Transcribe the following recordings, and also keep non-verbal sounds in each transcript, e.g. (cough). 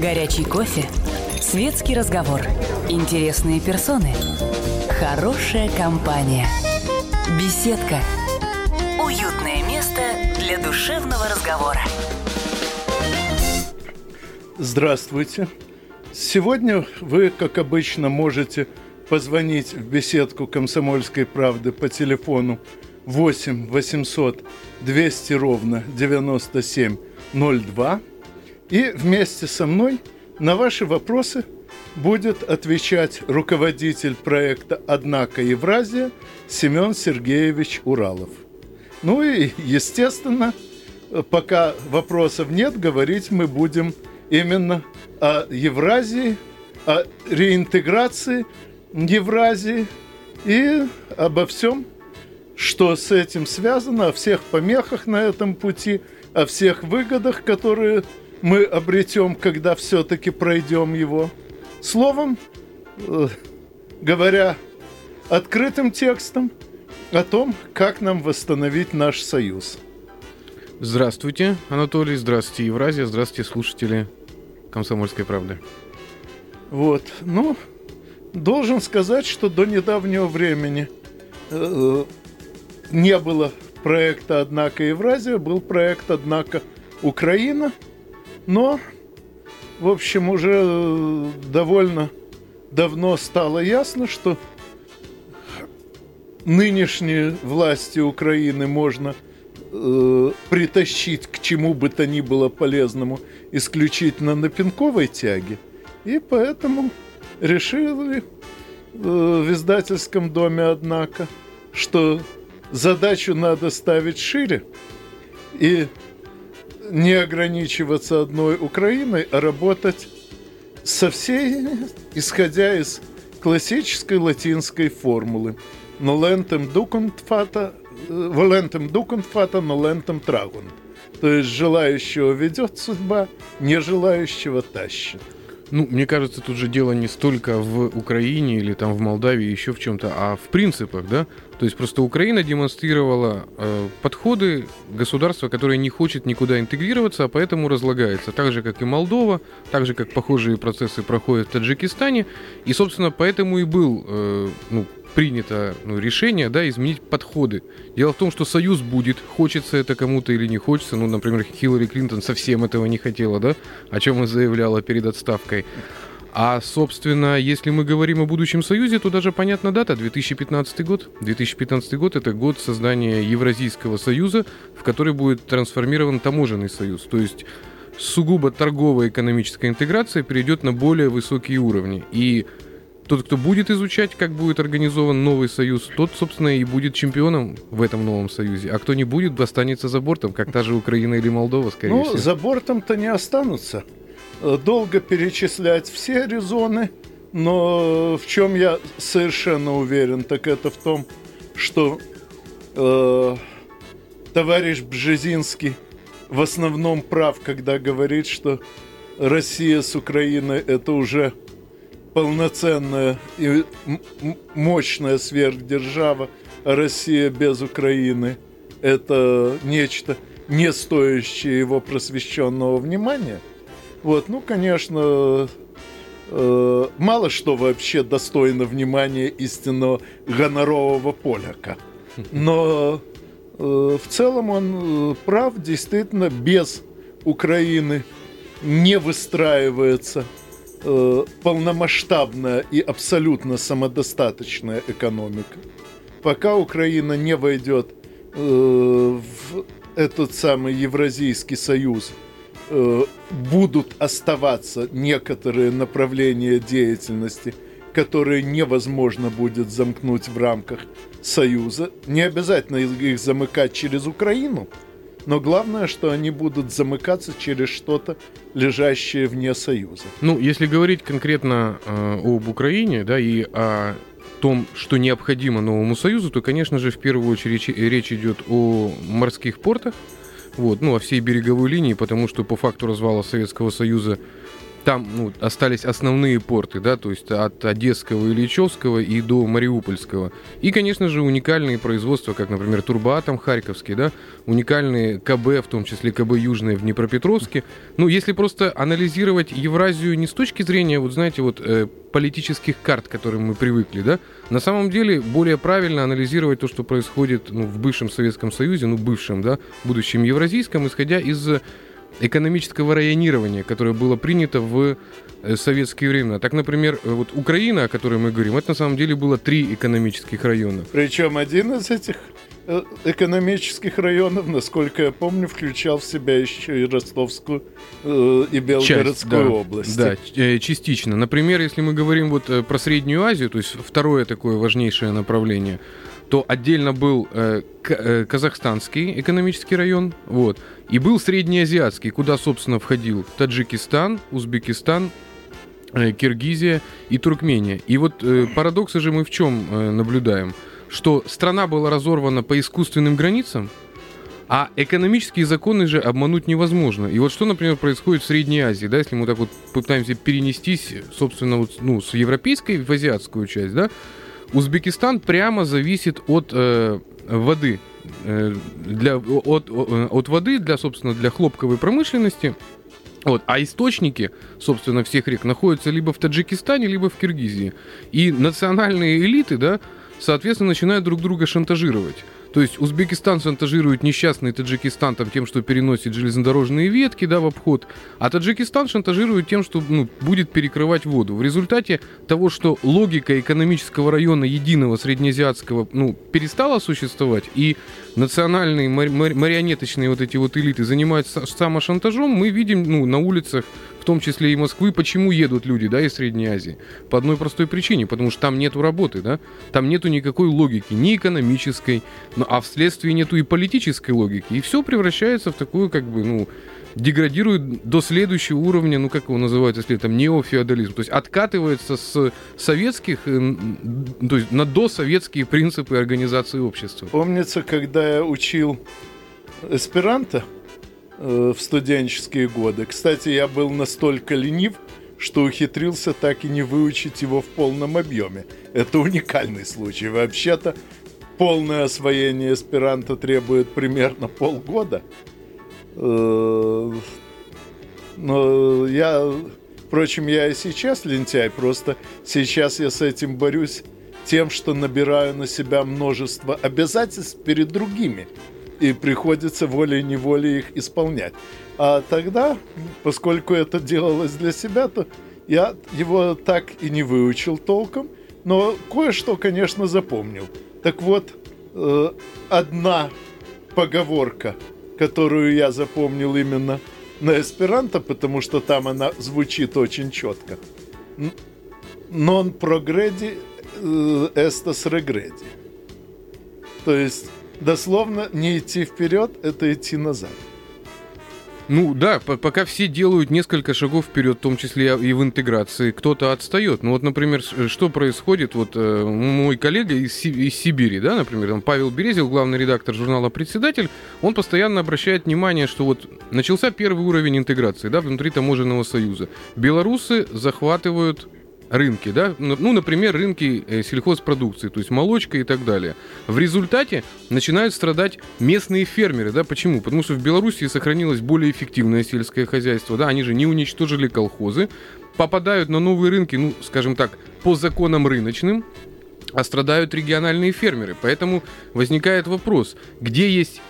Горячий кофе. Светский разговор. Интересные персоны. Хорошая компания. Беседка. Уютное место для душевного разговора. Здравствуйте. Сегодня вы, как обычно, можете позвонить в беседку «Комсомольской правды» по телефону 8 800 200 ровно 9702 и вместе со мной на ваши вопросы будет отвечать руководитель проекта «Однако Евразия» Семен Сергеевич Уралов. Ну и, естественно, пока вопросов нет, говорить мы будем именно о Евразии, о реинтеграции Евразии и обо всем, что с этим связано, о всех помехах на этом пути, о всех выгодах, которые мы обретем, когда все-таки пройдем его. Словом, э, говоря открытым текстом о том, как нам восстановить наш союз. Здравствуйте, Анатолий, здравствуйте, Евразия, здравствуйте, слушатели «Комсомольской правды». Вот, ну, должен сказать, что до недавнего времени э, не было проекта «Однако Евразия», был проект «Однако Украина», но, в общем, уже э, довольно давно стало ясно, что нынешние власти Украины можно э, притащить к чему бы то ни было полезному исключительно на пинковой тяге. И поэтому решили э, в издательском доме, однако, что задачу надо ставить шире. И не ограничиваться одной Украиной, а работать со всей, исходя из классической латинской формулы. Нолентем дукунт фата, волентем дукунт фата, нолентем трагунт. То есть желающего ведет судьба, не желающего тащит. Ну, мне кажется, тут же дело не столько в Украине или там в Молдавии, еще в чем-то, а в принципах, да? То есть просто Украина демонстрировала э, подходы государства, которое не хочет никуда интегрироваться, а поэтому разлагается. Так же, как и Молдова, так же, как похожие процессы проходят в Таджикистане. И, собственно, поэтому и был э, ну, принято ну, решение да, изменить подходы. Дело в том, что союз будет, хочется это кому-то или не хочется. Ну, например, Хиллари Клинтон совсем этого не хотела, да, о чем и заявляла перед отставкой. А, собственно, если мы говорим о будущем союзе, то даже понятна дата 2015 год. 2015 год это год создания Евразийского союза, в который будет трансформирован таможенный союз. То есть сугубо торговая экономическая интеграция перейдет на более высокие уровни. И тот, кто будет изучать, как будет организован новый союз, тот, собственно, и будет чемпионом в этом новом союзе. А кто не будет, останется за бортом, как та же Украина или Молдова, скорее ну, всего. Ну, за бортом-то не останутся. Долго перечислять все резоны, но в чем я совершенно уверен, так это в том, что э, товарищ Бжезинский в основном прав, когда говорит, что Россия с Украиной это уже полноценная и мощная сверхдержава, а Россия без Украины это нечто не стоящее его просвещенного внимания – вот, ну, конечно, э, мало что вообще достойно внимания истинного гонорового поляка. Но э, в целом он э, прав, действительно, без Украины не выстраивается э, полномасштабная и абсолютно самодостаточная экономика. Пока Украина не войдет э, в этот самый Евразийский союз – будут оставаться некоторые направления деятельности, которые невозможно будет замкнуть в рамках Союза. Не обязательно их замыкать через Украину, но главное, что они будут замыкаться через что-то, лежащее вне Союза. Ну, если говорить конкретно э, об Украине, да, и о том, что необходимо новому Союзу, то, конечно же, в первую очередь речь идет о морских портах, вот, ну, о всей береговой линии, потому что по факту развала Советского Союза там ну, остались основные порты, да, то есть от Одесского и Ильичевского и до Мариупольского. И, конечно же, уникальные производства, как, например, Турбоатом Харьковский, да, уникальные КБ, в том числе КБ Южное в Днепропетровске. Ну, если просто анализировать Евразию не с точки зрения, вот знаете, вот э, политических карт, к которым мы привыкли, да, на самом деле более правильно анализировать то, что происходит ну, в бывшем Советском Союзе, ну, бывшем, да, будущем евразийском, исходя из экономического районирования, которое было принято в э, советские времена. Так, например, э, вот Украина, о которой мы говорим, это на самом деле было три экономических района. Причем один из этих э, экономических районов, насколько я помню, включал в себя еще и Ростовскую э, и Белгородскую Часть, да, область. Да, частично. Например, если мы говорим вот про Среднюю Азию, то есть второе такое важнейшее направление – то отдельно был э, э, казахстанский экономический район, вот, и был среднеазиатский, куда, собственно, входил Таджикистан, Узбекистан, э, Киргизия и Туркмения. И вот э, парадоксы же мы в чем наблюдаем? Что страна была разорвана по искусственным границам, а экономические законы же обмануть невозможно. И вот что, например, происходит в Средней Азии, да, если мы так вот пытаемся перенестись, собственно, вот, ну, с европейской в азиатскую часть, да, Узбекистан прямо зависит от э, воды. Э, для, от, от воды для, собственно, для хлопковой промышленности. Вот. А источники, собственно, всех рек находятся либо в Таджикистане, либо в Киргизии. И национальные элиты, да, соответственно, начинают друг друга шантажировать. То есть Узбекистан шантажирует несчастный Таджикистан там, тем, что переносит железнодорожные ветки да, в обход, а Таджикистан шантажирует тем, что ну, будет перекрывать воду. В результате того, что логика экономического района единого среднеазиатского ну, перестала существовать, и национальные марионеточные вот эти вот элиты занимаются самошантажом, мы видим ну, на улицах в том числе и Москвы, почему едут люди, да, из Средней Азии? По одной простой причине, потому что там нету работы, да, там нету никакой логики, ни экономической, ну, а вследствие нету и политической логики, и все превращается в такую, как бы, ну, деградирует до следующего уровня, ну как его называют, если там неофеодализм, то есть откатывается с советских, э, то есть на досоветские принципы организации общества. Помнится, когда я учил эсперанто, Э, в студенческие годы. Кстати, я был настолько ленив, что ухитрился так и не выучить его в полном объеме. Это уникальный случай. Вообще-то полное освоение эсперанто требует примерно полгода. Э, но я, впрочем, я и сейчас лентяй, просто сейчас я с этим борюсь тем, что набираю на себя множество обязательств перед другими и приходится волей-неволей их исполнять. А тогда, поскольку это делалось для себя, то я его так и не выучил толком, но кое-что, конечно, запомнил. Так вот, э, одна поговорка, которую я запомнил именно на эсперанто, потому что там она звучит очень четко. Non progredi estos regredi. То есть дословно не идти вперед, это идти назад. Ну да, пока все делают несколько шагов вперед, в том числе и в интеграции, кто-то отстает. Ну вот, например, что происходит, вот э, мой коллега из, из Сибири, да, например, там Павел Березил, главный редактор журнала «Председатель», он постоянно обращает внимание, что вот начался первый уровень интеграции, да, внутри таможенного союза. Белорусы захватывают рынки, да, ну, например, рынки э, сельхозпродукции, то есть молочка и так далее. В результате начинают страдать местные фермеры, да, почему? Потому что в Беларуси сохранилось более эффективное сельское хозяйство, да, они же не уничтожили колхозы, попадают на новые рынки, ну, скажем так, по законам рыночным, а страдают региональные фермеры. Поэтому возникает вопрос, где есть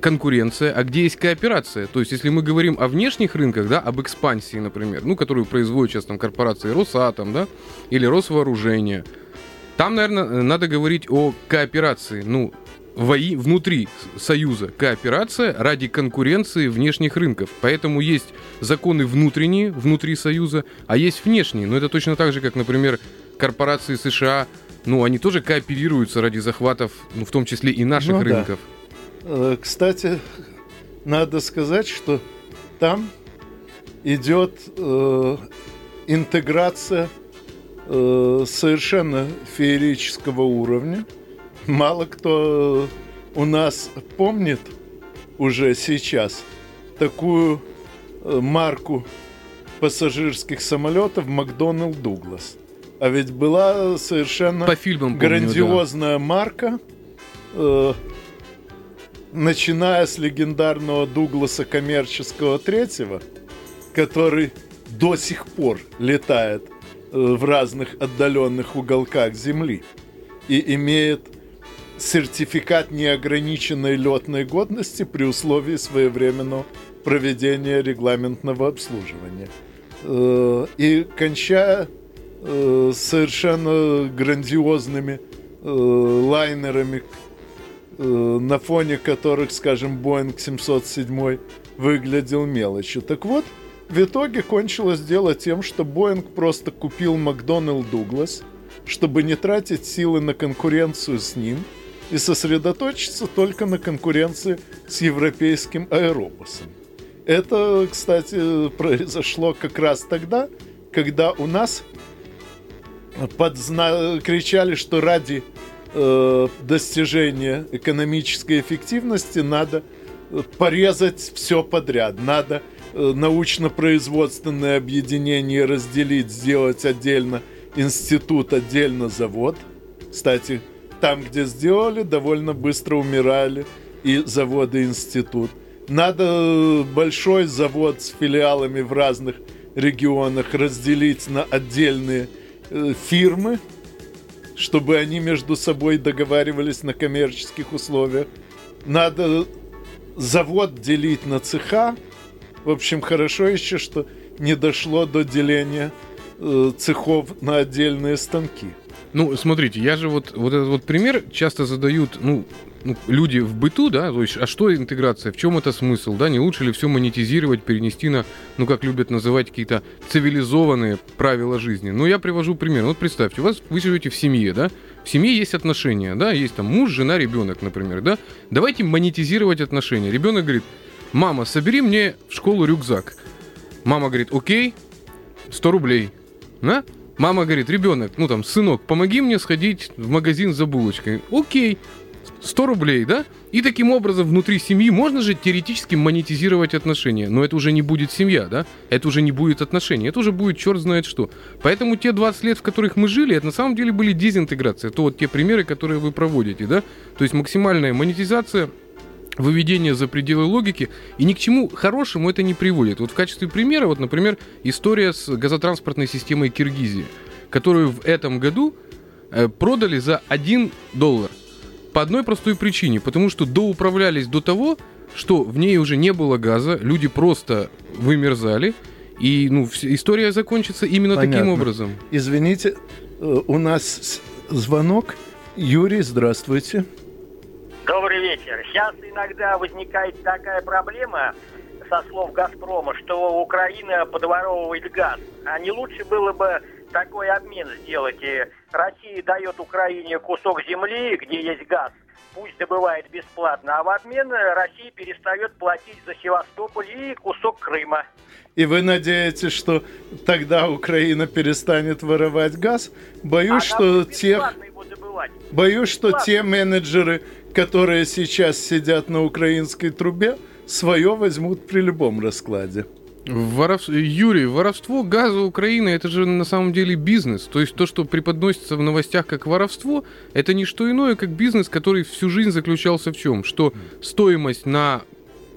конкуренция, а где есть кооперация. То есть, если мы говорим о внешних рынках, да, об экспансии, например, ну, которую производят сейчас там корпорации Росатом, да, или Росвооружение, там, наверное, надо говорить о кооперации, ну, вои внутри Союза кооперация ради конкуренции внешних рынков. Поэтому есть законы внутренние внутри Союза, а есть внешние. Но это точно так же, как, например, корпорации США, ну, они тоже кооперируются ради захватов, ну, в том числе и наших ну, рынков. Да. Э, кстати, надо сказать, что там идет э, интеграция э, совершенно феерического уровня. Мало кто у нас помнит уже сейчас такую э, марку пассажирских самолетов Макдоналд Дуглас. А ведь была совершенно По фильмам помню, грандиозная марка, э, начиная с легендарного Дугласа коммерческого третьего, который до сих пор летает э, в разных отдаленных уголках Земли и имеет сертификат неограниченной летной годности при условии своевременного проведения регламентного обслуживания. Э, и кончая э, совершенно грандиозными лайнерами, на фоне которых, скажем, Boeing 707 выглядел мелочью. Так вот, в итоге кончилось дело тем, что Боинг просто купил Макдоналд Дуглас, чтобы не тратить силы на конкуренцию с ним и сосредоточиться только на конкуренции с европейским аэробусом. Это, кстати, произошло как раз тогда, когда у нас подзна... кричали, что ради э, достижения экономической эффективности надо э, порезать все подряд, надо э, научно-производственное объединение разделить, сделать отдельно институт, отдельно завод. Кстати, там, где сделали, довольно быстро умирали и заводы, и институт. Надо большой завод с филиалами в разных регионах разделить на отдельные э, фирмы, чтобы они между собой договаривались на коммерческих условиях. Надо завод делить на цеха. В общем, хорошо еще, что не дошло до деления э, цехов на отдельные станки. Ну, смотрите, я же вот, вот этот вот пример часто задают, ну, ну, люди в быту, да, то есть, а что интеграция, в чем это смысл, да, не лучше ли все монетизировать, перенести на, ну, как любят называть, какие-то цивилизованные правила жизни. Ну, я привожу пример. Вот представьте, у вас, вы живете в семье, да, в семье есть отношения, да, есть там муж, жена, ребенок, например, да, давайте монетизировать отношения. Ребенок говорит, мама, собери мне в школу рюкзак. Мама говорит, окей, 100 рублей, да? Мама говорит, ребенок, ну там, сынок, помоги мне сходить в магазин за булочкой. Окей, 100 рублей, да? И таким образом внутри семьи можно же теоретически монетизировать отношения. Но это уже не будет семья, да? Это уже не будет отношения. Это уже будет черт знает что. Поэтому те 20 лет, в которых мы жили, это на самом деле были дезинтеграции. Это вот те примеры, которые вы проводите, да? То есть максимальная монетизация выведение за пределы логики, и ни к чему хорошему это не приводит. Вот в качестве примера, вот, например, история с газотранспортной системой Киргизии, которую в этом году э, продали за 1 доллар. По одной простой причине, потому что доуправлялись до того, что в ней уже не было газа, люди просто вымерзали, и ну, история закончится именно Понятно. таким образом. Извините, э, у нас звонок. Юрий, здравствуйте. Добрый вечер. Сейчас иногда возникает такая проблема, со слов «Газпрома», что Украина подворовывает газ. А не лучше было бы такой обмен сделать? И Россия дает Украине кусок земли, где есть газ, пусть добывает бесплатно, а в обмен Россия перестает платить за Севастополь и кусок Крыма. И вы надеетесь, что тогда Украина перестанет воровать газ? Боюсь, Она что тех... Боюсь, что те менеджеры, которые сейчас сидят на украинской трубе, свое возьмут при любом раскладе. Воров... Юрий, воровство газа Украины это же на самом деле бизнес. То есть то, что преподносится в новостях как воровство, это не что иное, как бизнес, который всю жизнь заключался в чем? Что стоимость на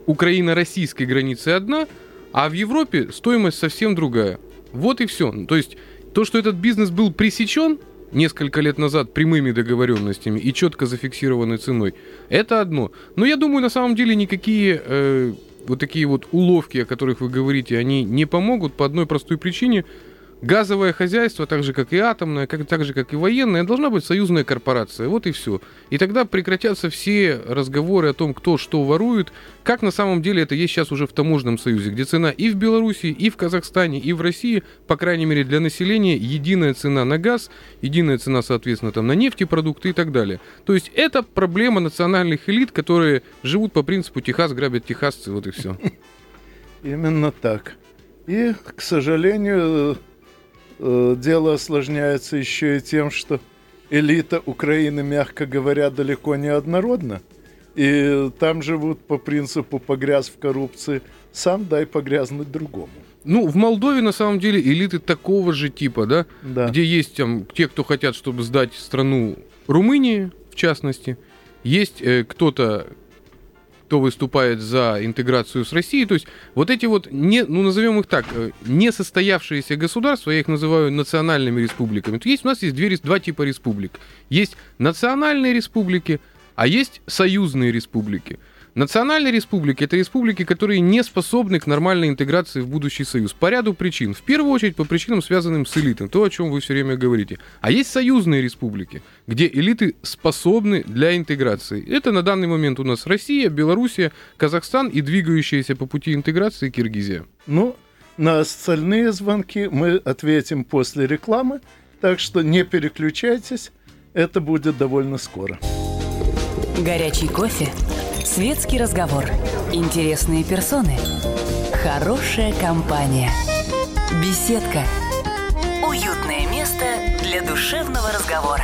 Украино-российской границе одна, а в Европе стоимость совсем другая. Вот и все. То есть то, что этот бизнес был пресечен, несколько лет назад прямыми договоренностями и четко зафиксированной ценой, это одно. Но я думаю, на самом деле никакие э, вот такие вот уловки, о которых вы говорите, они не помогут по одной простой причине – газовое хозяйство, так же как и атомное, как, так же как и военное, должна быть союзная корпорация. Вот и все. И тогда прекратятся все разговоры о том, кто что ворует, как на самом деле это есть сейчас уже в таможенном союзе, где цена и в Беларуси, и в Казахстане, и в России, по крайней мере для населения, единая цена на газ, единая цена, соответственно, там на нефтепродукты и так далее. То есть это проблема национальных элит, которые живут по принципу Техас грабят техасцы, вот и все. (laughs) Именно так. И, к сожалению, Э, дело осложняется еще и тем, что элита Украины, мягко говоря, далеко не однородна. И там живут по принципу «погряз в коррупции, сам дай погрязнуть другому». Ну, в Молдове, на самом деле, элиты такого же типа, да? Да. Где есть там те, кто хотят, чтобы сдать страну Румынии, в частности. Есть э, кто-то, кто выступает за интеграцию с Россией. То есть вот эти вот, не, ну назовем их так, э, несостоявшиеся государства, я их называю национальными республиками. То есть у нас есть две, два типа республик. Есть национальные республики, а есть союзные республики. Национальные республики – это республики, которые не способны к нормальной интеграции в будущий союз. По ряду причин. В первую очередь по причинам, связанным с элитой. То, о чем вы все время говорите. А есть союзные республики, где элиты способны для интеграции. Это на данный момент у нас Россия, Белоруссия, Казахстан и двигающаяся по пути интеграции Киргизия. Ну, на остальные звонки мы ответим после рекламы, так что не переключайтесь, это будет довольно скоро. Горячий кофе, светский разговор, интересные персоны, хорошая компания, беседка, уютное место для душевного разговора.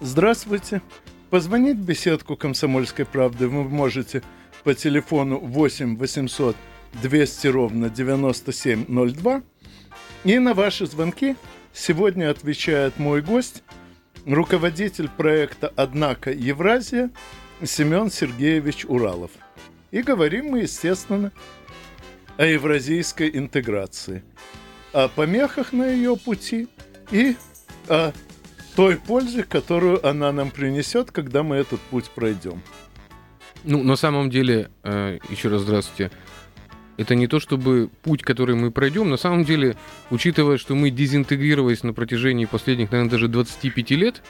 Здравствуйте. Позвонить в беседку «Комсомольской правды» вы можете по телефону 8 800 200 ровно 9702. И на ваши звонки сегодня отвечает мой гость, руководитель проекта «Однако Евразия» Семен Сергеевич Уралов. И говорим мы, естественно, о евразийской интеграции, о помехах на ее пути и о той пользе, которую она нам принесет, когда мы этот путь пройдем. Ну, на самом деле, э, еще раз здравствуйте. Это не то, чтобы путь, который мы пройдем. На самом деле, учитывая, что мы дезинтегрировались на протяжении последних, наверное, даже 25 лет,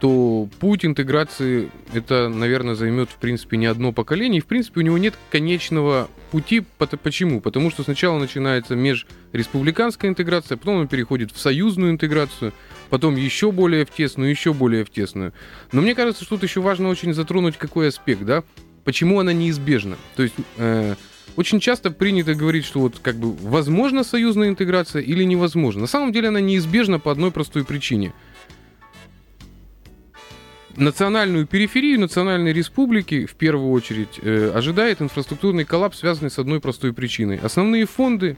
то путь интеграции это, наверное, займет, в принципе, не одно поколение. И, в принципе, у него нет конечного пути. Почему? Потому что сначала начинается межреспубликанская интеграция, потом он переходит в союзную интеграцию, потом еще более в тесную, еще более в тесную. Но мне кажется, что тут еще важно очень затронуть какой аспект, да? Почему она неизбежна? То есть э, очень часто принято говорить, что вот как бы возможна союзная интеграция или невозможно. На самом деле она неизбежна по одной простой причине – национальную периферию национальной республики в первую очередь э, ожидает инфраструктурный коллапс, связанный с одной простой причиной. Основные фонды,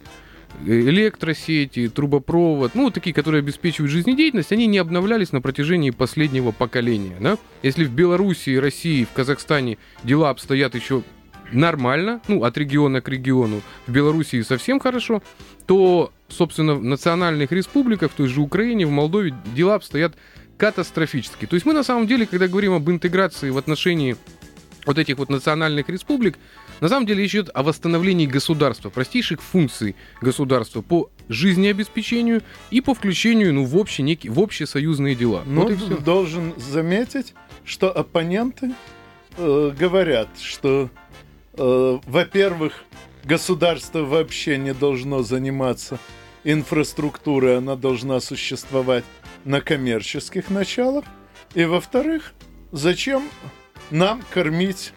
э, электросети, трубопровод, ну, такие, которые обеспечивают жизнедеятельность, они не обновлялись на протяжении последнего поколения. Да? Если в Белоруссии, России, в Казахстане дела обстоят еще нормально, ну, от региона к региону, в Белоруссии совсем хорошо, то, собственно, в национальных республиках, в той же Украине, в Молдове дела обстоят катастрофически. То есть мы на самом деле, когда говорим об интеграции в отношении вот этих вот национальных республик, на самом деле речь идет о восстановлении государства, простейших функций государства по жизнеобеспечению и по включению ну, в, общие, некие, в общие союзные дела. Но вот должен заметить, что оппоненты э, говорят, что, э, во-первых, государство вообще не должно заниматься инфраструктурой, она должна существовать на коммерческих началах. И во-вторых, зачем нам кормить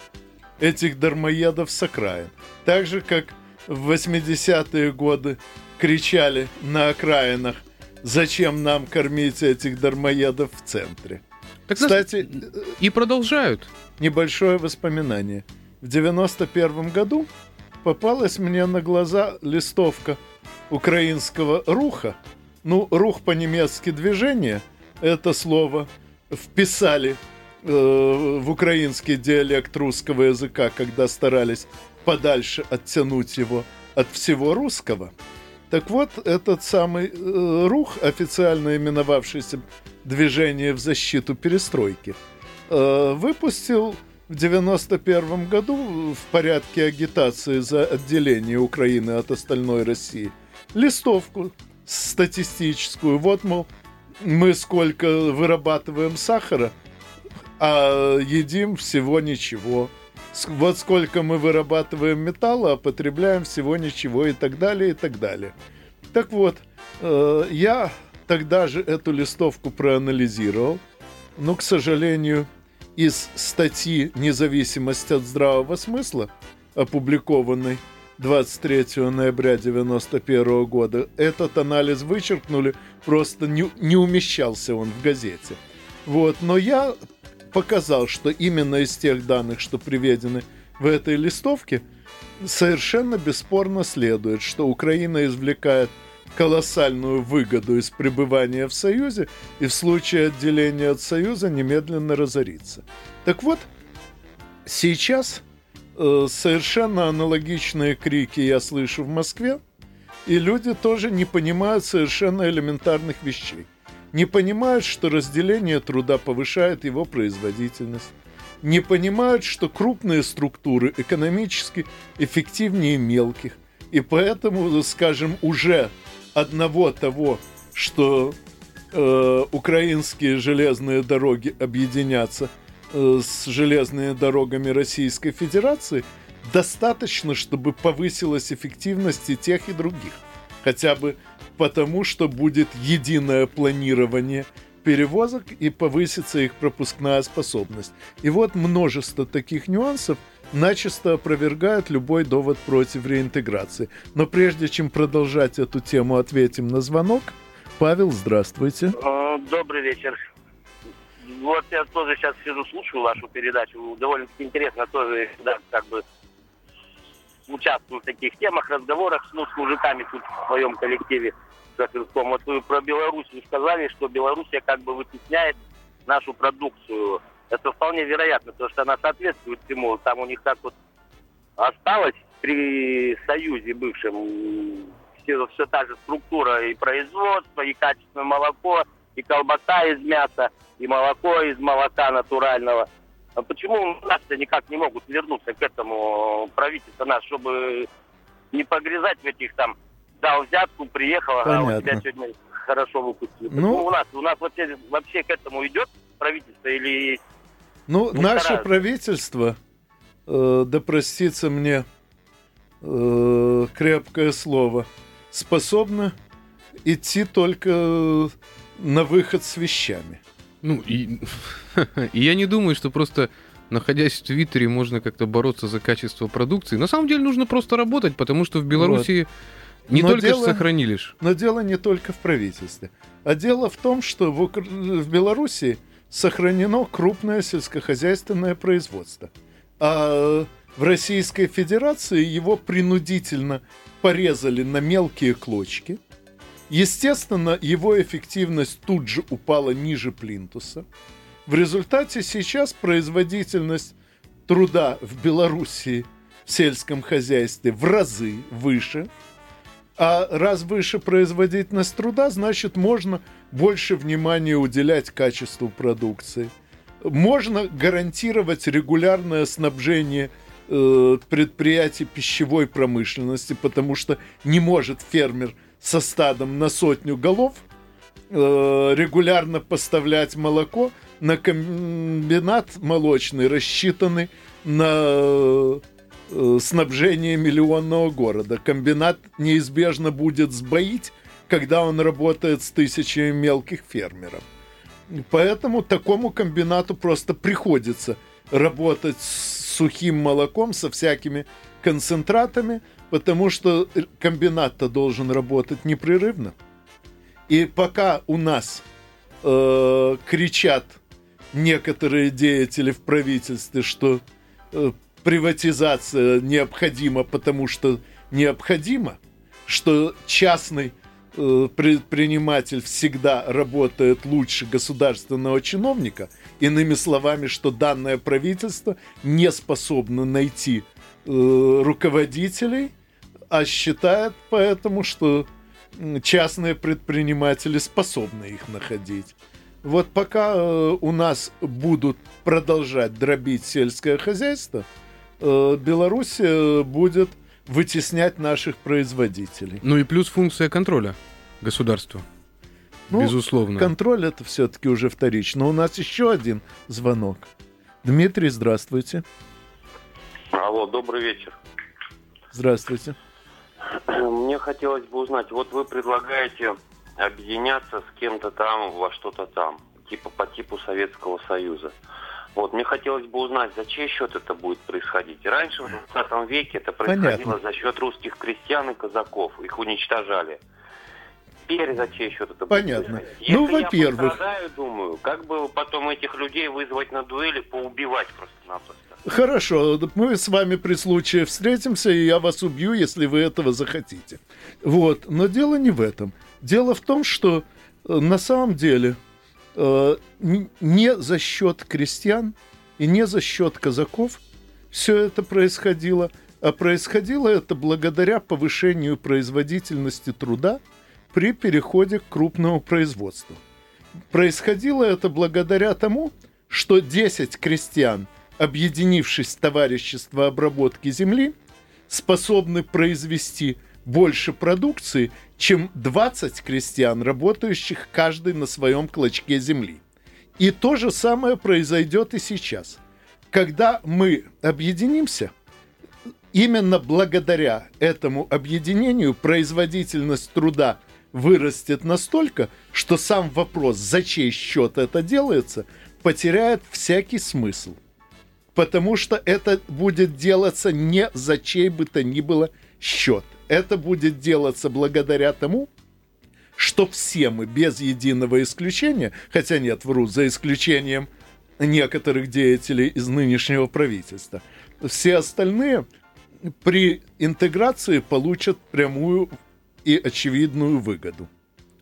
этих дармоедов с окраин? Так же, как в 80-е годы кричали на окраинах, зачем нам кормить этих дармоедов в центре. Так, Кстати, и продолжают. небольшое воспоминание. В 91 году попалась мне на глаза листовка украинского руха. Ну, рух по-немецки движение, это слово вписали э, в украинский диалект русского языка, когда старались подальше оттянуть его от всего русского. Так вот, этот самый э, рух, официально именовавшийся «Движение в защиту перестройки», э, выпустил в 91 году в порядке агитации за отделение Украины от остальной России листовку статистическую. Вот, мол, мы сколько вырабатываем сахара, а едим всего ничего. Вот сколько мы вырабатываем металла, а потребляем всего ничего и так далее, и так далее. Так вот, э, я тогда же эту листовку проанализировал, но, к сожалению, из статьи «Независимость от здравого смысла», опубликованной 23 ноября 1991 года, этот анализ вычеркнули, просто не, не умещался он в газете. Вот, но я показал, что именно из тех данных, что приведены в этой листовке, совершенно бесспорно следует, что Украина извлекает колоссальную выгоду из пребывания в Союзе и в случае отделения от Союза немедленно разорится. Так вот, сейчас э, совершенно аналогичные крики я слышу в Москве, и люди тоже не понимают совершенно элементарных вещей. Не понимают, что разделение труда повышает его производительность. Не понимают, что крупные структуры экономически эффективнее мелких. И поэтому, скажем, уже одного того, что э, украинские железные дороги объединятся э, с железными дорогами Российской Федерации, достаточно, чтобы повысилась эффективность и тех, и других. Хотя бы потому, что будет единое планирование перевозок и повысится их пропускная способность. И вот множество таких нюансов – начисто опровергают любой довод против реинтеграции. Но прежде чем продолжать эту тему, ответим на звонок. Павел, здравствуйте. Э, добрый вечер. Вот я тоже сейчас сижу, слушаю вашу передачу. Довольно-таки интересно тоже, да, как бы участвую в таких темах, разговорах ну, с мужиками тут в своем коллективе. Вот вы про Белоруссию сказали, что Белоруссия как бы вытесняет нашу продукцию это вполне вероятно, потому что она соответствует всему. Там у них так вот осталось при Союзе бывшем все, все та же структура и производства, и качественное молоко, и колбаса из мяса, и молоко из молока натурального. А почему у нас-то никак не могут вернуться к этому правительство наш, чтобы не погрязать в этих там дал взятку, приехал, Понятно. а у тебя сегодня хорошо выпустили. Ну, у нас у нас вообще, вообще к этому идет правительство или ну, не наше стараются. правительство, э, да простится мне э, крепкое слово, способно идти только на выход с вещами. Ну, и, (laughs) и я не думаю, что просто находясь в Твиттере, можно как-то бороться за качество продукции. На самом деле нужно просто работать, потому что в Беларуси вот. не но только дело, сохранили. Но дело не только в правительстве. А дело в том, что в, в Беларуси сохранено крупное сельскохозяйственное производство. А в Российской Федерации его принудительно порезали на мелкие клочки. Естественно, его эффективность тут же упала ниже плинтуса. В результате сейчас производительность труда в Белоруссии в сельском хозяйстве в разы выше – а раз выше производительность труда, значит, можно больше внимания уделять качеству продукции. Можно гарантировать регулярное снабжение э, предприятий пищевой промышленности, потому что не может фермер со стадом на сотню голов э, регулярно поставлять молоко на комбинат молочный, рассчитанный на Э, снабжение миллионного города. Комбинат неизбежно будет сбоить, когда он работает с тысячами мелких фермеров. Поэтому такому комбинату просто приходится работать с сухим молоком, со всякими концентратами, потому что комбинат-то должен работать непрерывно. И пока у нас э, кричат некоторые деятели в правительстве, что э, приватизация необходима, потому что необходимо, что частный э, предприниматель всегда работает лучше государственного чиновника, иными словами, что данное правительство не способно найти э, руководителей, а считает поэтому, что частные предприниматели способны их находить. Вот пока э, у нас будут продолжать дробить сельское хозяйство – э, Беларусь э, будет вытеснять наших производителей. Ну и плюс функция контроля государства. Ну, Безусловно. Контроль это все-таки уже вторично. У нас еще один звонок. Дмитрий, здравствуйте. Алло, добрый вечер. Здравствуйте. Мне хотелось бы узнать, вот вы предлагаете объединяться с кем-то там во что-то там, типа по типу Советского Союза. Вот, мне хотелось бы узнать, за чей счет это будет происходить. Раньше, в 20 веке, это происходило Понятно. за счет русских крестьян и казаков. Их уничтожали. Теперь за чей счет это Понятно. будет происходить? Ну, во-первых... Я думаю, как бы потом этих людей вызвать на дуэли, поубивать просто-напросто. Хорошо, мы с вами при случае встретимся, и я вас убью, если вы этого захотите. Вот, но дело не в этом. Дело в том, что э, на самом деле не за счет крестьян и не за счет казаков все это происходило, а происходило это благодаря повышению производительности труда при переходе к крупному производству. Происходило это благодаря тому, что 10 крестьян – объединившись в товарищество обработки земли, способны произвести больше продукции, чем 20 крестьян, работающих каждый на своем клочке земли. И то же самое произойдет и сейчас. Когда мы объединимся, именно благодаря этому объединению производительность труда вырастет настолько, что сам вопрос, за чей счет это делается, потеряет всякий смысл потому что это будет делаться не за чей бы то ни было счет. Это будет делаться благодаря тому, что все мы без единого исключения, хотя нет, вру, за исключением некоторых деятелей из нынешнего правительства, все остальные при интеграции получат прямую и очевидную выгоду.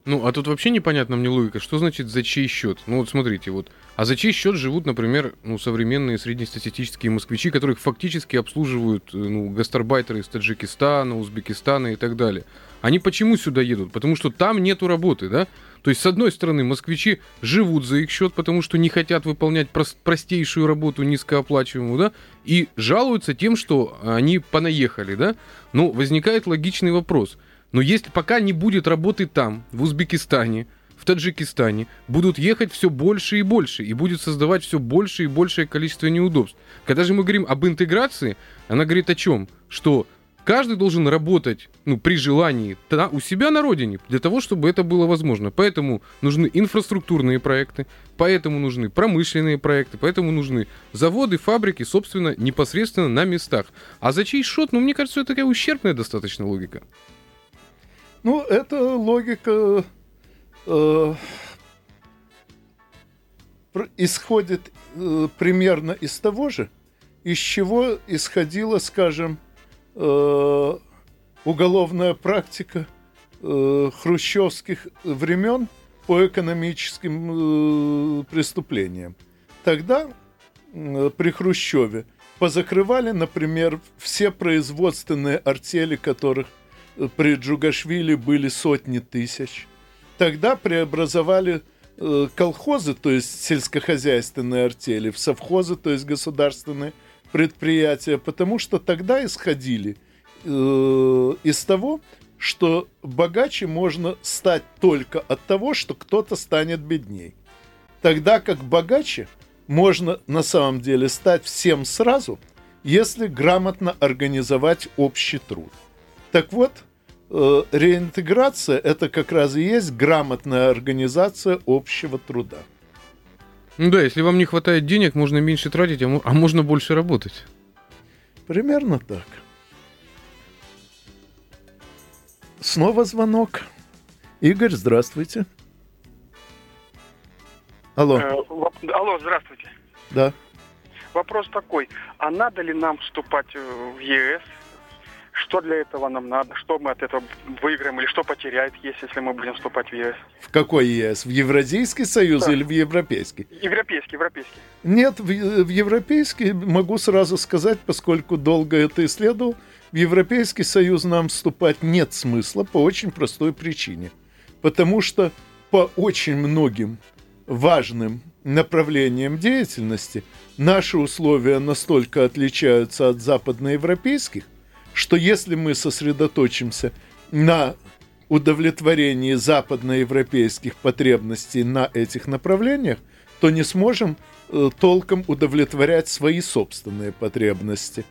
Ну, а тут вообще непонятна мне логика. Что значит за чей счет? Ну, вот смотрите, вот. А за чей счет живут, например, ну, современные среднестатистические москвичи, которых фактически обслуживают э, ну, гастарбайтеры из Таджикистана, Узбекистана и так далее. Они почему сюда едут? Потому что там нету работы, да? То есть, с одной стороны, москвичи живут за их счет, потому что не хотят выполнять прост- простейшую работу низкооплачиваемую, да, и жалуются тем, что они понаехали, да. Но возникает логичный вопрос – но если пока не будет работы там, в Узбекистане, в Таджикистане, будут ехать все больше и больше, и будет создавать все больше и большее количество неудобств. Когда же мы говорим об интеграции, она говорит о чем? Что каждый должен работать, ну, при желании, та, у себя на родине, для того, чтобы это было возможно. Поэтому нужны инфраструктурные проекты, поэтому нужны промышленные проекты, поэтому нужны заводы, фабрики, собственно, непосредственно на местах. А за чей счет, ну, мне кажется, это такая ущербная достаточно логика. Ну, это логика э, исходит э, примерно из того же, из чего исходила, скажем, э, уголовная практика э, хрущевских времен по экономическим э, преступлениям. Тогда э, при Хрущеве позакрывали, например, все производственные артели, которых при Джугашвили были сотни тысяч. Тогда преобразовали э, колхозы, то есть сельскохозяйственные артели, в совхозы, то есть государственные предприятия, потому что тогда исходили э, из того, что богаче можно стать только от того, что кто-то станет бедней. Тогда как богаче можно на самом деле стать всем сразу, если грамотно организовать общий труд. Так вот, э, реинтеграция – это как раз и есть грамотная организация общего труда. Ну да, если вам не хватает денег, можно меньше тратить, а, а можно больше работать. Примерно так. Снова звонок. Игорь, здравствуйте. Алло. Э, алло, здравствуйте. Да. Вопрос такой, а надо ли нам вступать в ЕС что для этого нам надо, что мы от этого выиграем или что потеряет ЕС, если мы будем вступать в ЕС. В какой ЕС? В Евразийский союз да. или в Европейский? Европейский, Европейский. Нет, в, в Европейский могу сразу сказать, поскольку долго это исследовал, в Европейский союз нам вступать нет смысла по очень простой причине. Потому что по очень многим важным направлениям деятельности наши условия настолько отличаются от западноевропейских, что если мы сосредоточимся на удовлетворении западноевропейских потребностей на этих направлениях, то не сможем э, толком удовлетворять свои собственные потребности.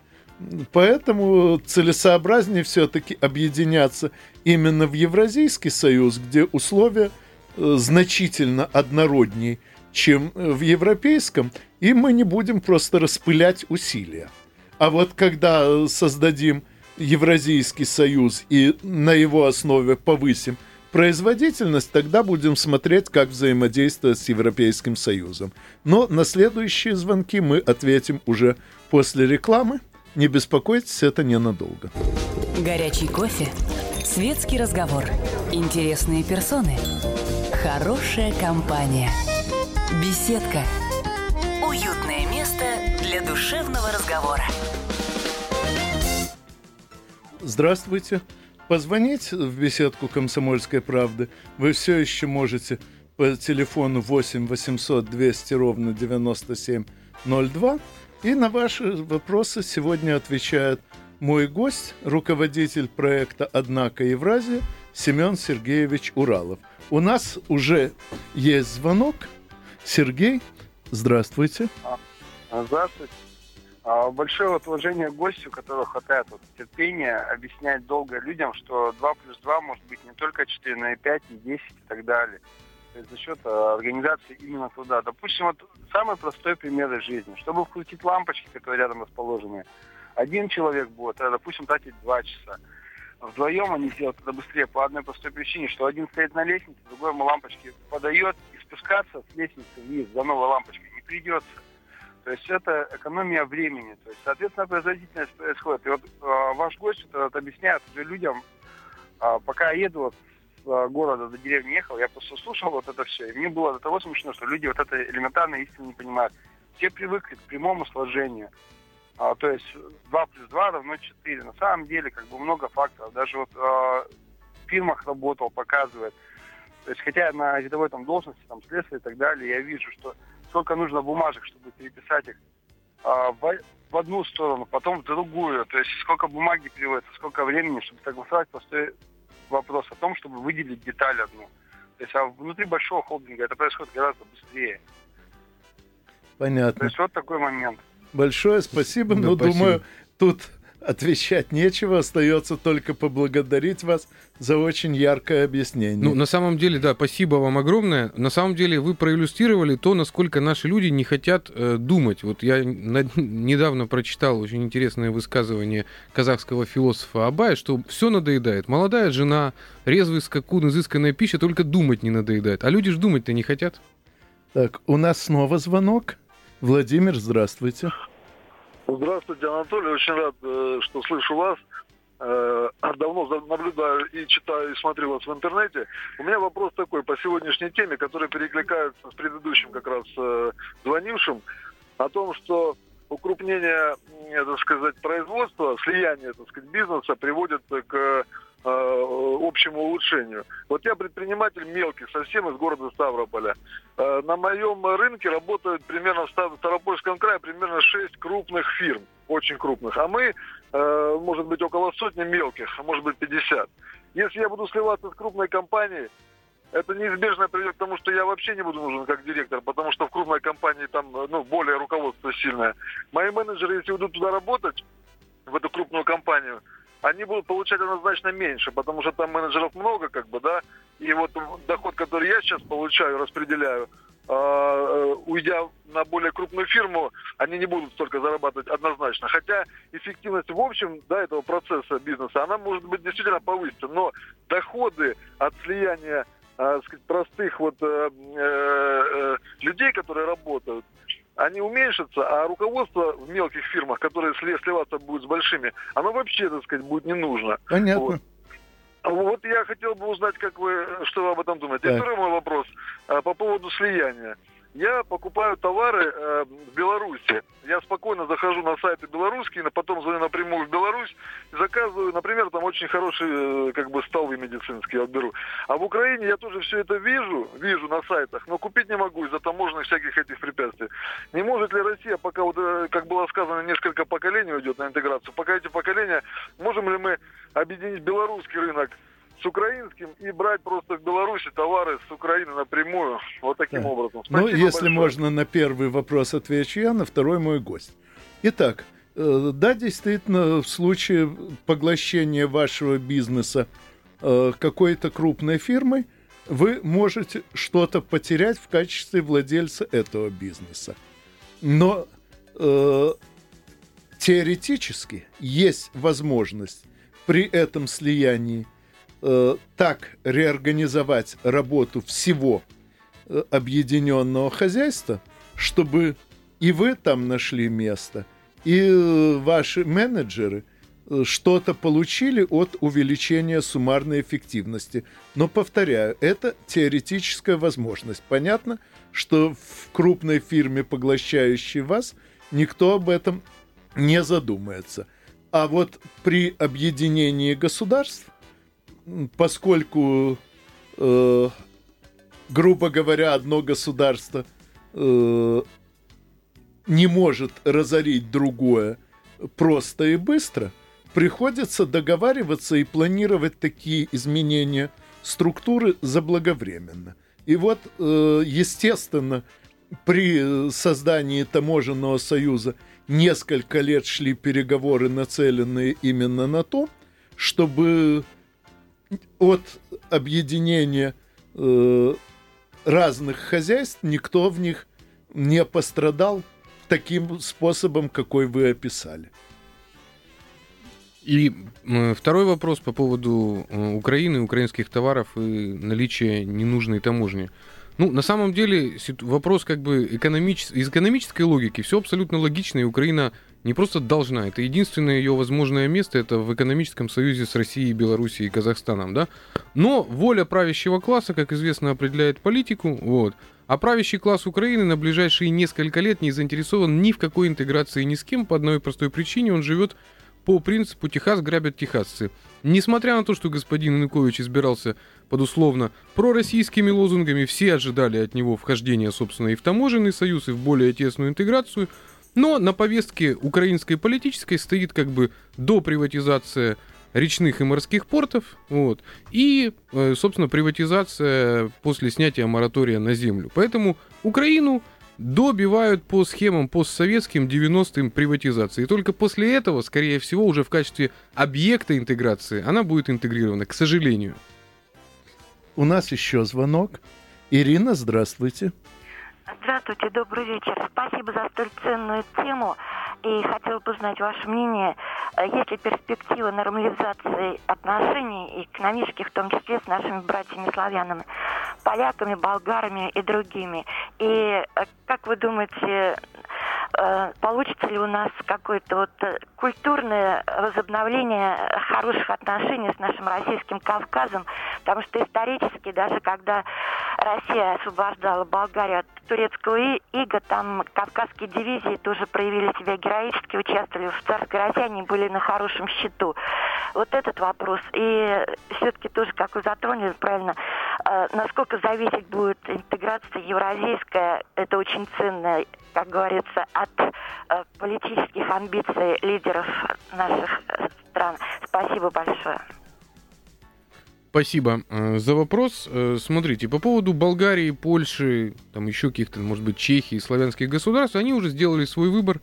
Поэтому целесообразнее все-таки объединяться именно в Евразийский союз, где условия э, значительно однороднее, чем в европейском, и мы не будем просто распылять усилия. А вот когда создадим Евразийский союз и на его основе повысим производительность, тогда будем смотреть, как взаимодействовать с Европейским Союзом. Но на следующие звонки мы ответим уже после рекламы. Не беспокойтесь, это ненадолго. Горячий кофе, светский разговор, интересные персоны, хорошая компания, беседка, уютное место для душевного разговора. Здравствуйте. Позвонить в беседку «Комсомольской правды» вы все еще можете по телефону 8 800 200 ровно 9702. И на ваши вопросы сегодня отвечает мой гость, руководитель проекта «Однако Евразия» Семен Сергеевич Уралов. У нас уже есть звонок. Сергей, здравствуйте. Здравствуйте. А, большое вот уважение гостю, которого хватает вот терпения объяснять долго людям, что 2 плюс 2 может быть не только 4, но и 5, и 10 и так далее. То есть за счет а, организации именно туда. Допустим, вот самый простой пример из жизни. Чтобы вкрутить лампочки, которые рядом расположены, один человек будет, а, допустим, тратить 2 часа. Вдвоем они сделают это быстрее по одной простой причине, что один стоит на лестнице, другой ему лампочки подает, и спускаться с лестницы вниз за новой лампочкой не придется. То есть это экономия времени. То есть, соответственно, производительность происходит. И вот э, ваш гость это, это объясняет уже людям, э, пока я еду вот, с э, города до деревни ехал, я просто слушал вот это все. И мне было до того смешно, что люди вот это элементарно истину не понимают. Все привыкли к прямому сложению. А, то есть 2 плюс 2 равно 4. На самом деле, как бы много факторов. Даже вот э, в фильмах работал, показывает. То есть, хотя на рядовой там должности, там, следствие и так далее, я вижу, что сколько нужно бумажек, чтобы переписать их а, в, в одну сторону, потом в другую. То есть сколько бумаги переводится, сколько времени, чтобы согласовать простой вопрос о том, чтобы выделить деталь одну. То есть а внутри большого холдинга это происходит гораздо быстрее. Понятно. То есть вот такой момент. Большое спасибо, да, но спасибо. думаю, тут отвечать нечего, остается только поблагодарить вас за очень яркое объяснение. Ну, на самом деле, да, спасибо вам огромное. На самом деле вы проиллюстрировали то, насколько наши люди не хотят э, думать. Вот я на, недавно прочитал очень интересное высказывание казахского философа Абая, что все надоедает. Молодая жена, резвый скакун, изысканная пища, только думать не надоедает. А люди же думать-то не хотят. Так, у нас снова звонок. Владимир, здравствуйте. Здравствуйте, Анатолий. Очень рад, э, что слышу вас. Э, давно наблюдаю и читаю, и смотрю вас в интернете. У меня вопрос такой по сегодняшней теме, который перекликается с предыдущим как раз э, звонившим, о том, что укрупнение, так сказать, производства, слияние, так сказать, бизнеса приводит к Э, общему улучшению. Вот я предприниматель мелкий, совсем из города Ставрополя. Э, на моем рынке работают примерно в Ставропольском крае примерно 6 крупных фирм, очень крупных. А мы, э, может быть, около сотни мелких, а может быть 50. Если я буду сливаться с крупной компанией, это неизбежно приведет к тому, что я вообще не буду нужен как директор, потому что в крупной компании там ну, более руководство сильное. Мои менеджеры, если идут туда работать, в эту крупную компанию, они будут получать однозначно меньше, потому что там менеджеров много, как бы, да, и вот доход, который я сейчас получаю, распределяю, э, уйдя на более крупную фирму, они не будут столько зарабатывать однозначно. Хотя эффективность в общем да, этого процесса бизнеса, она может быть действительно повысится, но доходы от слияния э, сказать, простых вот э, э, людей, которые работают, они уменьшатся, а руководство в мелких фирмах, которые сливаться будут с большими, оно вообще, так сказать, будет не нужно. Понятно. Вот. Вот я хотел бы узнать, как вы, что вы об этом думаете. Так. И второй мой вопрос а, по поводу слияния. Я покупаю товары э, в Беларуси. Я спокойно захожу на сайты белорусские, потом звоню напрямую в Беларусь и заказываю, например, там очень хорошие э, как бы столы медицинские отберу. А в Украине я тоже все это вижу, вижу на сайтах, но купить не могу из-за таможенных всяких этих препятствий. Не может ли Россия, пока, вот, э, как было сказано, несколько поколений уйдет на интеграцию, пока эти поколения, можем ли мы объединить белорусский рынок с украинским и брать просто в Беларуси товары с Украины напрямую. Вот таким да. образом. Ну, Спасибо ну, если большое. можно на первый вопрос отвечу я, на второй мой гость. Итак, э, да, действительно, в случае поглощения вашего бизнеса э, какой-то крупной фирмой, вы можете что-то потерять в качестве владельца этого бизнеса. Но э, теоретически есть возможность при этом слиянии э, так реорганизовать работу всего э, объединенного хозяйства, чтобы и вы там нашли место, и э, ваши менеджеры что-то получили от увеличения суммарной эффективности. Но, повторяю, это теоретическая возможность. Понятно, что в крупной фирме, поглощающей вас, никто об этом не задумается. А вот при объединении государств, поскольку, э, грубо говоря, одно государство э, не может разорить другое просто и быстро, приходится договариваться и планировать такие изменения структуры заблаговременно. И вот, э, естественно, при создании таможенного союза несколько лет шли переговоры, нацеленные именно на то, чтобы от объединения э, разных хозяйств никто в них не пострадал таким способом, какой вы описали. И второй вопрос по поводу э, Украины, украинских товаров и наличия ненужной таможни. Ну, на самом деле, вопрос как бы экономичес... из экономической логики все абсолютно логично, и Украина не просто должна, это единственное ее возможное место, это в экономическом союзе с Россией, Белоруссией и Казахстаном, да. Но воля правящего класса, как известно, определяет политику, вот. А правящий класс Украины на ближайшие несколько лет не заинтересован ни в какой интеграции ни с кем по одной простой причине, он живет по принципу «Техас грабят техасцы». Несмотря на то, что господин Янукович избирался под условно пророссийскими лозунгами, все ожидали от него вхождения, собственно, и в таможенный союз, и в более тесную интеграцию, но на повестке украинской политической стоит как бы до приватизация речных и морских портов, вот, и, э, собственно, приватизация после снятия моратория на землю. Поэтому Украину добивают по схемам постсоветским 90-м приватизации. И только после этого, скорее всего, уже в качестве объекта интеграции она будет интегрирована, к сожалению. У нас еще звонок. Ирина, здравствуйте. Здравствуйте, добрый вечер. Спасибо за столь ценную тему. И хотела бы узнать ваше мнение, есть ли перспектива нормализации отношений экономических, в том числе с нашими братьями-славянами, поляками, болгарами и другими. И э, как вы думаете, э, получится ли у нас какое-то вот э, культурное возобновление хороших отношений с нашим российским Кавказом, потому что исторически, даже когда Россия освобождала Болгарию от турецкого ига, там кавказские дивизии тоже проявили себя героически, участвовали в царской России, они были на хорошем счету. Вот этот вопрос. И все-таки тоже, как вы затронули правильно, э, насколько зависеть будет интеграция евразийская, это очень ценно, как говорится, от э, политических амбиций лидеров наших стран. Спасибо большое. Спасибо э, за вопрос. Э, смотрите, по поводу Болгарии, Польши, там еще каких-то, может быть, Чехии, славянских государств, они уже сделали свой выбор.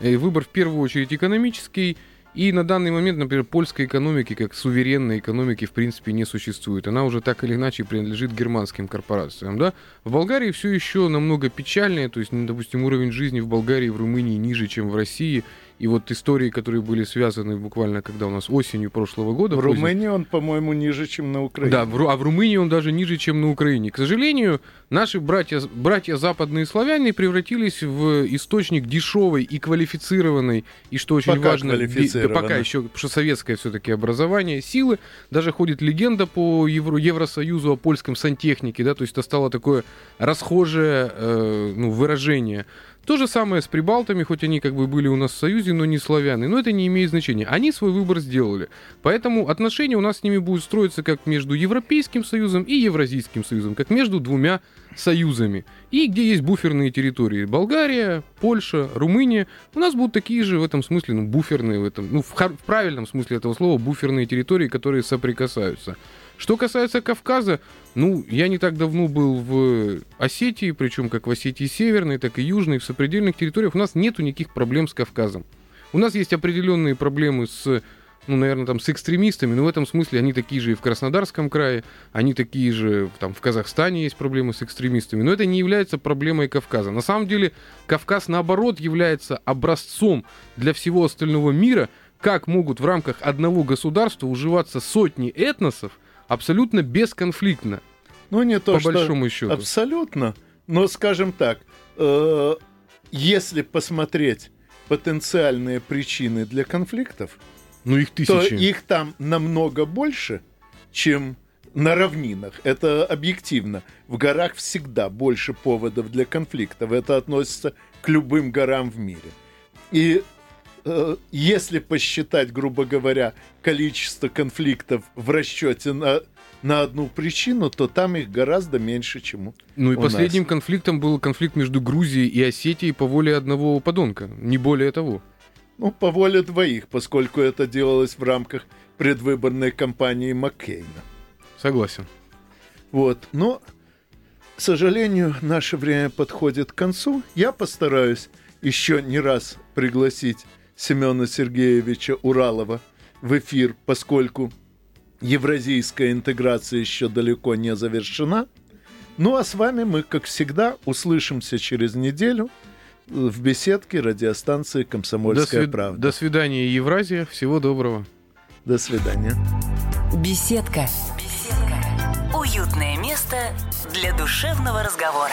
Выбор в первую очередь экономический. И на данный момент, например, польской экономики, как суверенной экономики, в принципе, не существует. Она уже так или иначе принадлежит германским корпорациям. Да? В Болгарии все еще намного печальнее, то есть, допустим, уровень жизни в Болгарии и в Румынии ниже, чем в России. И вот истории, которые были связаны буквально, когда у нас осенью прошлого года. В Румынии он, по-моему, ниже, чем на Украине. Да, в, а в Румынии он даже ниже, чем на Украине. К сожалению, наши братья, братья западные славяне превратились в источник дешевой и квалифицированной, и что очень пока важно, би, пока еще, что советское все-таки образование, силы. Даже ходит легенда по Евро, Евросоюзу о польском сантехнике, да, то есть это стало такое расхожее э, ну, выражение. То же самое с прибалтами, хоть они как бы были у нас в Союзе, но не славяны. Но это не имеет значения. Они свой выбор сделали. Поэтому отношения у нас с ними будут строиться как между Европейским Союзом и Евразийским Союзом, как между двумя союзами. И где есть буферные территории. Болгария, Польша, Румыния. У нас будут такие же в этом смысле, ну, буферные в этом, ну, в, в правильном смысле этого слова, буферные территории, которые соприкасаются. Что касается Кавказа, ну, я не так давно был в Осетии, причем как в Осетии Северной, так и Южной, в сопредельных территориях. У нас нету никаких проблем с Кавказом. У нас есть определенные проблемы с ну, наверное, там с экстремистами, но в этом смысле они такие же и в Краснодарском крае, они такие же, там, в Казахстане есть проблемы с экстремистами, но это не является проблемой Кавказа. На самом деле, Кавказ, наоборот, является образцом для всего остального мира, как могут в рамках одного государства уживаться сотни этносов, абсолютно бесконфликтно. Ну, не то, по что большому счету. абсолютно, но, скажем так, э, если посмотреть потенциальные причины для конфликтов, Ну, их то тысячи. их там намного больше, чем на равнинах. Это объективно. В горах всегда больше поводов для конфликтов. Это относится к любым горам в мире. И если посчитать, грубо говоря, количество конфликтов в расчете на, на одну причину, то там их гораздо меньше, чем у Ну и последним нас. конфликтом был конфликт между Грузией и Осетией по воле одного подонка, не более того. Ну, по воле двоих, поскольку это делалось в рамках предвыборной кампании Маккейна. Согласен. Вот. Но, к сожалению, наше время подходит к концу. Я постараюсь еще не раз пригласить Семена Сергеевича Уралова в эфир, поскольку евразийская интеграция еще далеко не завершена. Ну а с вами мы, как всегда, услышимся через неделю в беседке радиостанции До, «Комсомольская свид- правда». до свидания, Евразия. Всего доброго. До свидания. Беседка. Беседка. Уютное место для душевного разговора.